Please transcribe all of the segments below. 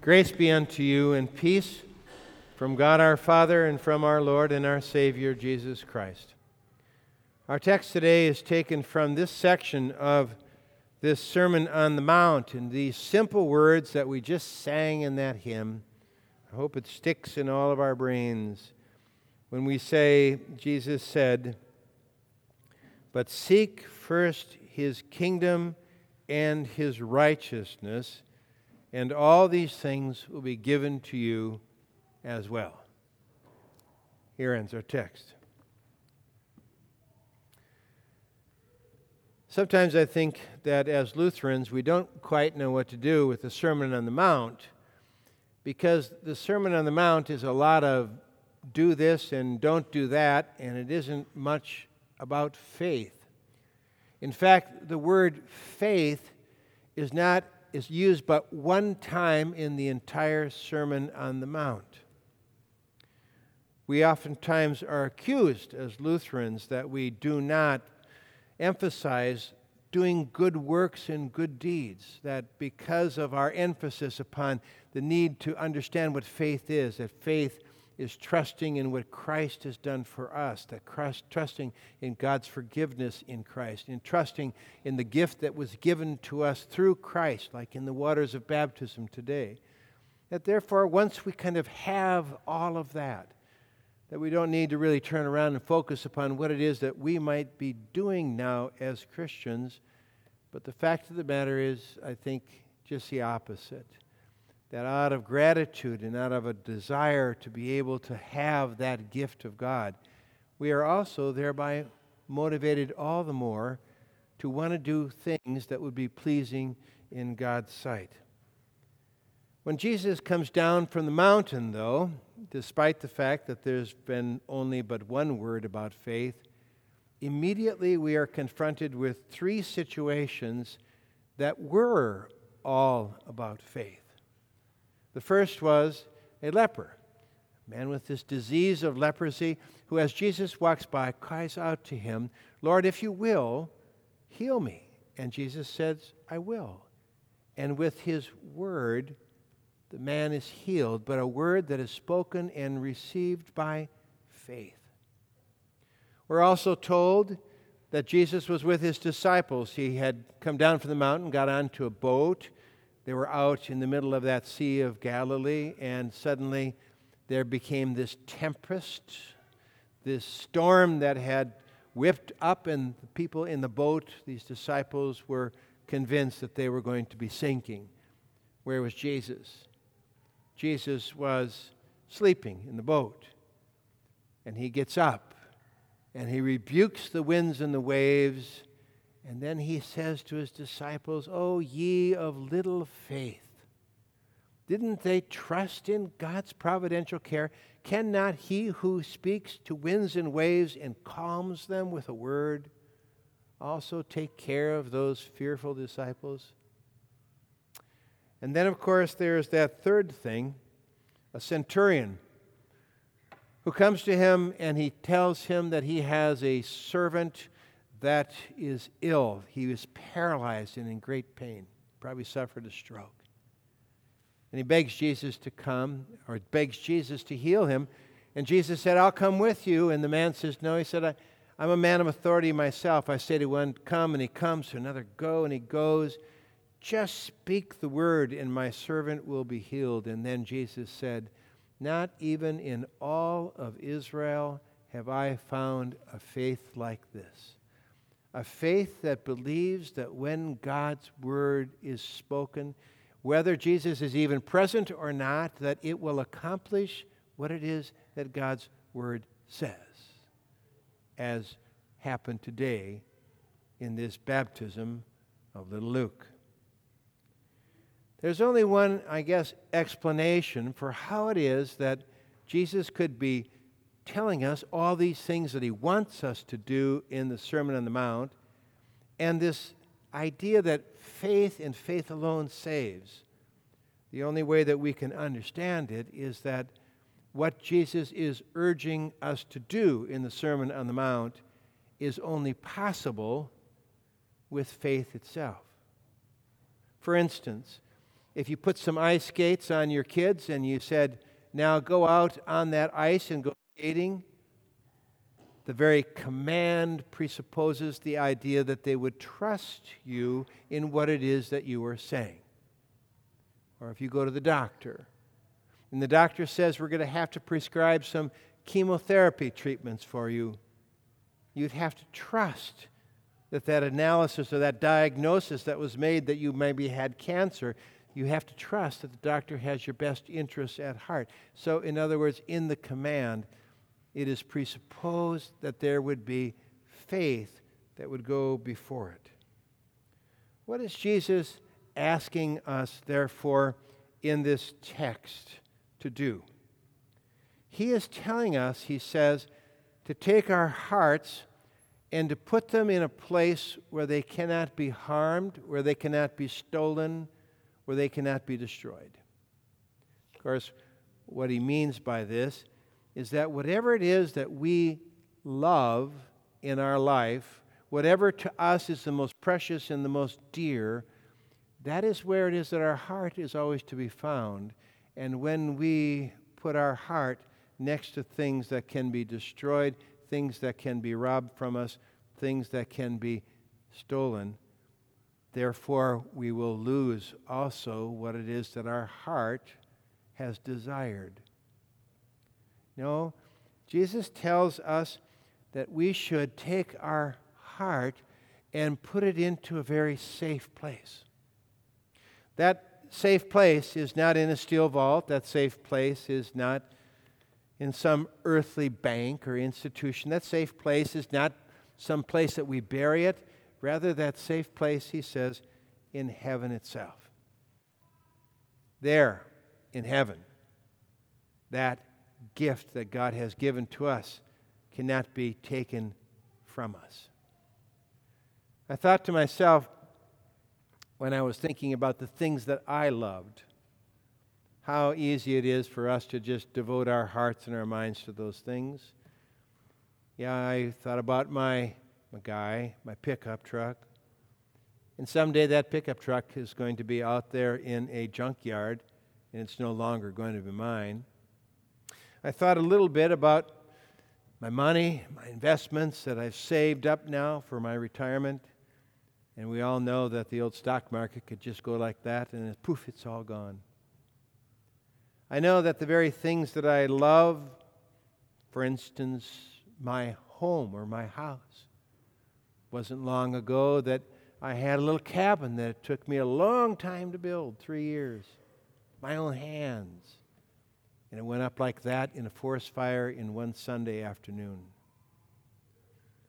Grace be unto you and peace from God our Father and from our Lord and our Savior Jesus Christ. Our text today is taken from this section of this Sermon on the Mount and these simple words that we just sang in that hymn. I hope it sticks in all of our brains when we say, Jesus said, But seek first his kingdom and his righteousness, and all these things will be given to you as well. Here ends our text. Sometimes I think that as Lutherans, we don't quite know what to do with the Sermon on the Mount because the Sermon on the Mount is a lot of do this and don't do that, and it isn't much about faith. In fact, the word faith is not is used but one time in the entire Sermon on the Mount. We oftentimes are accused as Lutherans that we do not emphasize doing good works and good deeds, that because of our emphasis upon the need to understand what faith is, that faith is trusting in what Christ has done for us, that Christ, trusting in God's forgiveness in Christ, and trusting in the gift that was given to us through Christ, like in the waters of baptism today. That therefore, once we kind of have all of that, that we don't need to really turn around and focus upon what it is that we might be doing now as Christians. But the fact of the matter is, I think, just the opposite that out of gratitude and out of a desire to be able to have that gift of God, we are also thereby motivated all the more to want to do things that would be pleasing in God's sight. When Jesus comes down from the mountain, though, despite the fact that there's been only but one word about faith, immediately we are confronted with three situations that were all about faith. The first was a leper, a man with this disease of leprosy, who, as Jesus walks by, cries out to him, Lord, if you will, heal me. And Jesus says, I will. And with his word, the man is healed, but a word that is spoken and received by faith. We're also told that Jesus was with his disciples. He had come down from the mountain, got onto a boat, they were out in the middle of that Sea of Galilee, and suddenly there became this tempest, this storm that had whipped up, and the people in the boat, these disciples, were convinced that they were going to be sinking. Where was Jesus? Jesus was sleeping in the boat. And he gets up and he rebukes the winds and the waves and then he says to his disciples, Oh, ye of little faith. Didn't they trust in God's providential care? Cannot he who speaks to winds and waves and calms them with a word also take care of those fearful disciples? And then, of course, there's that third thing a centurion who comes to him and he tells him that he has a servant that is ill. He was paralyzed and in great pain, probably suffered a stroke. And he begs Jesus to come, or begs Jesus to heal him. And Jesus said, I'll come with you. And the man says, No. He said, I, am a man of authority myself. I say to one, Come, and he comes, to another, Go, and he goes. Just speak the word, and my servant will be healed. And then Jesus said, Not even in all of Israel have I found a faith like this a faith that believes that when God's word is spoken, whether Jesus is even present or not, that it will accomplish what it is that God's word says, as happened today in this baptism of little Luke. There's only one, I guess, explanation for how it is that Jesus could be telling us all these things that he wants us to do in the Sermon on the Mount, and this idea that faith and faith alone saves. The only way that we can understand it is that what Jesus is urging us to do in the Sermon on the Mount is only possible with faith itself. For instance, if you put some ice skates on your kids and you said, now go out on that ice and go the very command presupposes the idea that they would trust you in what it is that you are saying. Or if you go to the doctor and the doctor says we're going to have to prescribe some chemotherapy treatments for you, you'd have to trust that that analysis or that diagnosis that was made that you maybe had cancer you have to trust that the doctor has your best interests at heart. So, in other words, in the command, it is presupposed that there would be faith that would go before it. What is Jesus asking us, therefore, in this text to do? He is telling us, he says, to take our hearts and to put them in a place where they cannot be harmed, where they cannot be stolen, where they cannot be destroyed. Of course, what he means by this is that whatever it is that we love in our life, whatever to us is the most precious and the most dear, that is where it is that our heart is always to be found. And when we put our heart next to things that can be destroyed, things that can be robbed from us, things that can be stolen, Therefore, we will lose also what it is that our heart has desired. No, Jesus tells us that we should take our heart and put it into a very safe place. That safe place is not in a steel vault, that safe place is not in some earthly bank or institution. That safe place is not some place that we bury it. Rather, that safe place, he says, in heaven itself. There, in heaven, that gift that God has given to us cannot be taken from us. I thought to myself when I was thinking about the things that I loved, how easy it is for us to just devote our hearts and our minds to those things. Yeah, I thought about my my guy, my pickup truck. And someday that pickup truck is going to be out there in a junkyard and it's no longer going to be mine. I thought a little bit about my money, my investments that I've saved up now for my retirement. And we all know that the old stock market could just go like that and poof, it's all gone. I know that the very things that I love, for instance, my home or my house, wasn't long ago that I had a little cabin that it took me a long time to build three years, my own hands. And it went up like that in a forest fire in one Sunday afternoon.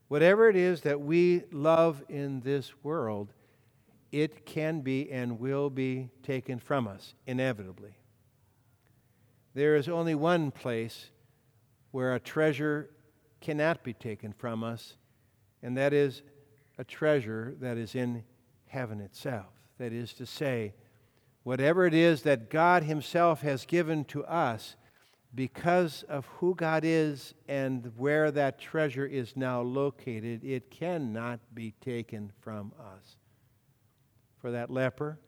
Whatever it is that we love in this world, it can be and will be taken from us, inevitably. There is only one place where a treasure cannot be taken from us, and that is a treasure that is in heaven itself. That is to say, whatever it is that God Himself has given to us, because of who God is and where that treasure is now located, it cannot be taken from us. For that leper,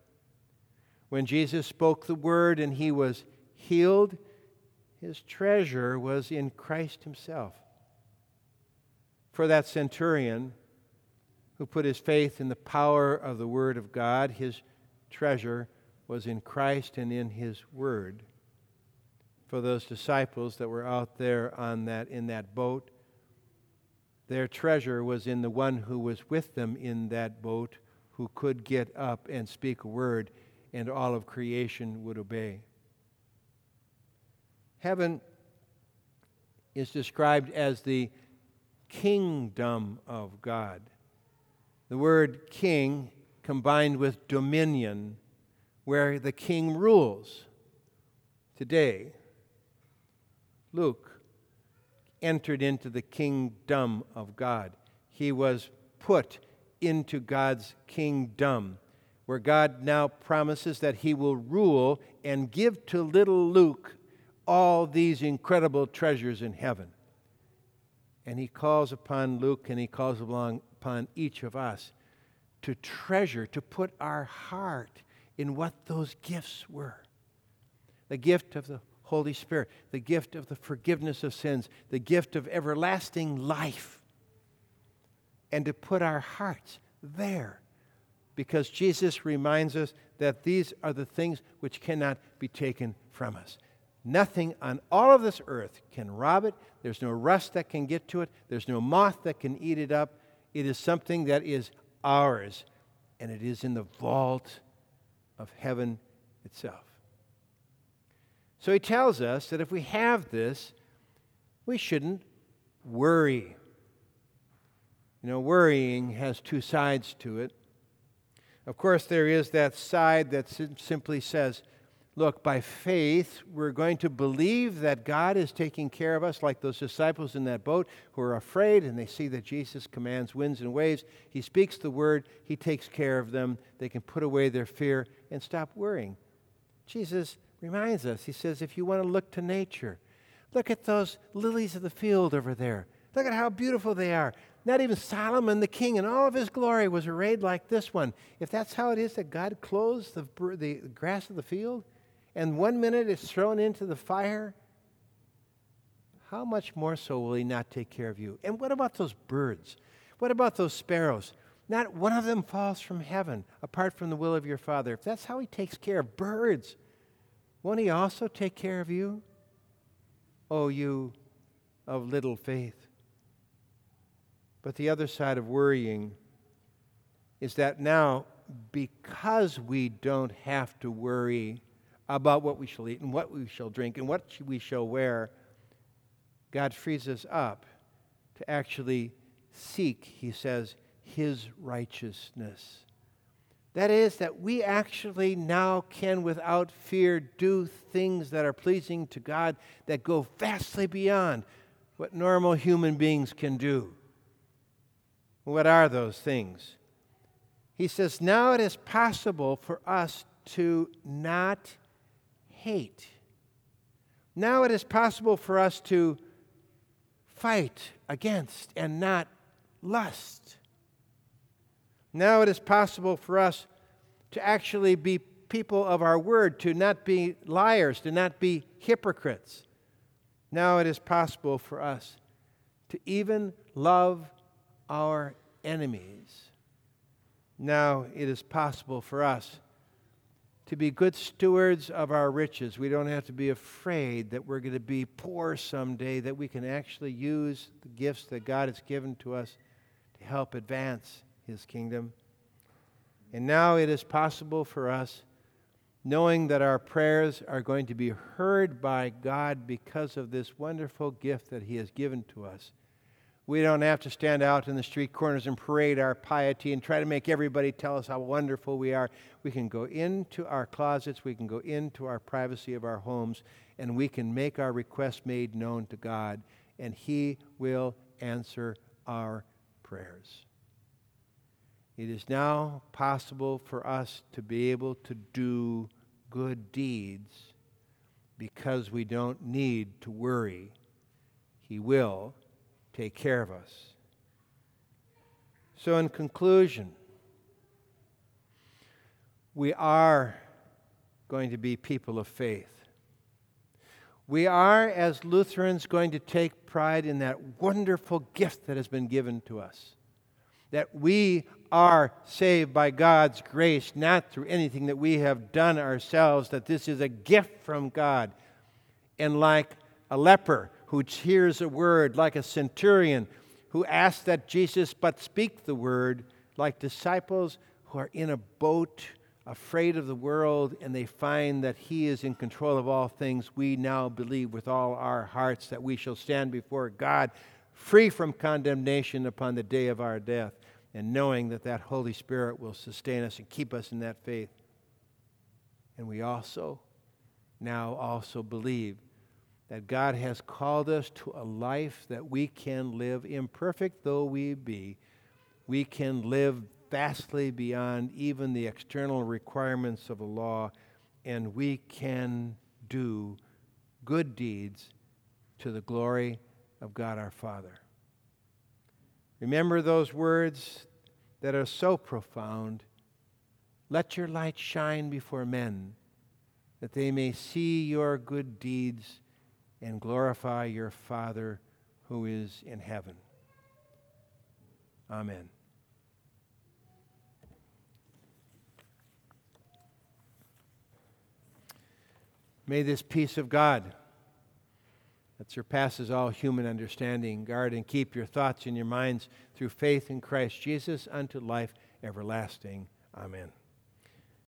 when Jesus spoke the word and he was healed, his treasure was in Christ Himself for that centurion who put his faith in the power of the Word of God, his treasure was in Christ and in his Word. For those disciples that were out there on that, in that boat, their treasure was in the one who was with them in that boat, who could get up and speak a word, and all of creation would obey. Heaven is described as the kingdom of God. The word king combined with dominion, where the king rules. Today, Luke entered into the kingdom of God. He was put into God's kingdom, where God now promises that he will rule and give to little Luke all these incredible treasures in heaven. And he calls upon Luke and he calls upon each of us to treasure, to put our heart in what those gifts were the gift of the Holy Spirit, the gift of the forgiveness of sins, the gift of everlasting life, and to put our hearts there. Because Jesus reminds us that these are the things which cannot be taken from us. Nothing on all of this earth can rob it. There's no rust that can get to it. There's no moth that can eat it up. It is something that is ours, and it is in the vault of heaven itself. So he tells us that if we have this, we shouldn't worry. You know, worrying has two sides to it. Of course, there is that side that simply says, look, by faith, we're going to believe that God is taking care of us, like those disciples in that boat who are afraid and they see that Jesus commands winds and waves. He speaks the word, He takes care of them. They can put away their fear and stop worrying. Jesus reminds us. He says, if you want to look to nature, look at those lilies of the field over there. Look at how beautiful they are. Not even Solomon the king in all of his glory was arrayed like this one. If that's how it is that God clothes the, the grass of the field, and one minute it's thrown into the fire, how much more so will he not take care of you? And what about those birds? What about those sparrows? Not one of them falls from heaven apart from the will of your Father. If that's how he takes care of birds, won't he also take care of you? Oh, you of little faith. But the other side of worrying is that now, because we don't have to worry about what we shall eat and what we shall drink and what we shall wear, God frees us up to actually seek, he says, his righteousness. That is, that we actually now can, without fear, do things that are pleasing to God that go vastly beyond what normal human beings can do. What are those things? He says, now it is possible for us to not hate. Now it is possible for us to fight against and not lust. Now it is possible for us to actually be people of our word, to not be liars, to not be hypocrites. Now it is possible for us to even love our enemies. Now it is possible for us to be good stewards of our riches. We don't have to be afraid that we're going to be poor someday, that we can actually use the gifts that God has given to us to help advance his kingdom. And now it is possible for us, knowing that our prayers are going to be heard by God because of this wonderful gift that he has given to us. We don't have to stand out in the street corners and parade our piety and try to make everybody tell us how wonderful we are. We can go into our closets, we can go into our privacy of our homes, and we can make our requests made known to God, and He will answer our prayers. It is now possible for us to be able to do good deeds because we don't need to worry. He will take care of us. So, in conclusion, we are going to be people of faith. We are, as Lutherans, going to take pride in that wonderful gift that has been given to us that we are saved by God's grace, not through anything that we have done ourselves, that this is a gift from God. And like a leper who hears a word, like a centurion who asks that Jesus but speak the word, like disciples who are in a boat afraid of the world and they find that He is in control of all things, we now believe with all our hearts that we shall stand before God free from condemnation upon the day of our death, and knowing that that Holy Spirit will sustain us and keep us in that faith. And we also now also believe that God has called us to a life that we can live, imperfect though we be, we can live vastly beyond even the external requirements of the law, and we can do good deeds to the glory of God our Father. Remember those words that are so profound. Let your light shine before men, that they may see your good deeds and glorify your Father who is in heaven. Amen. May this peace of God that surpasses all human understanding guard and keep your thoughts and your minds through faith in Christ Jesus unto life everlasting. Amen.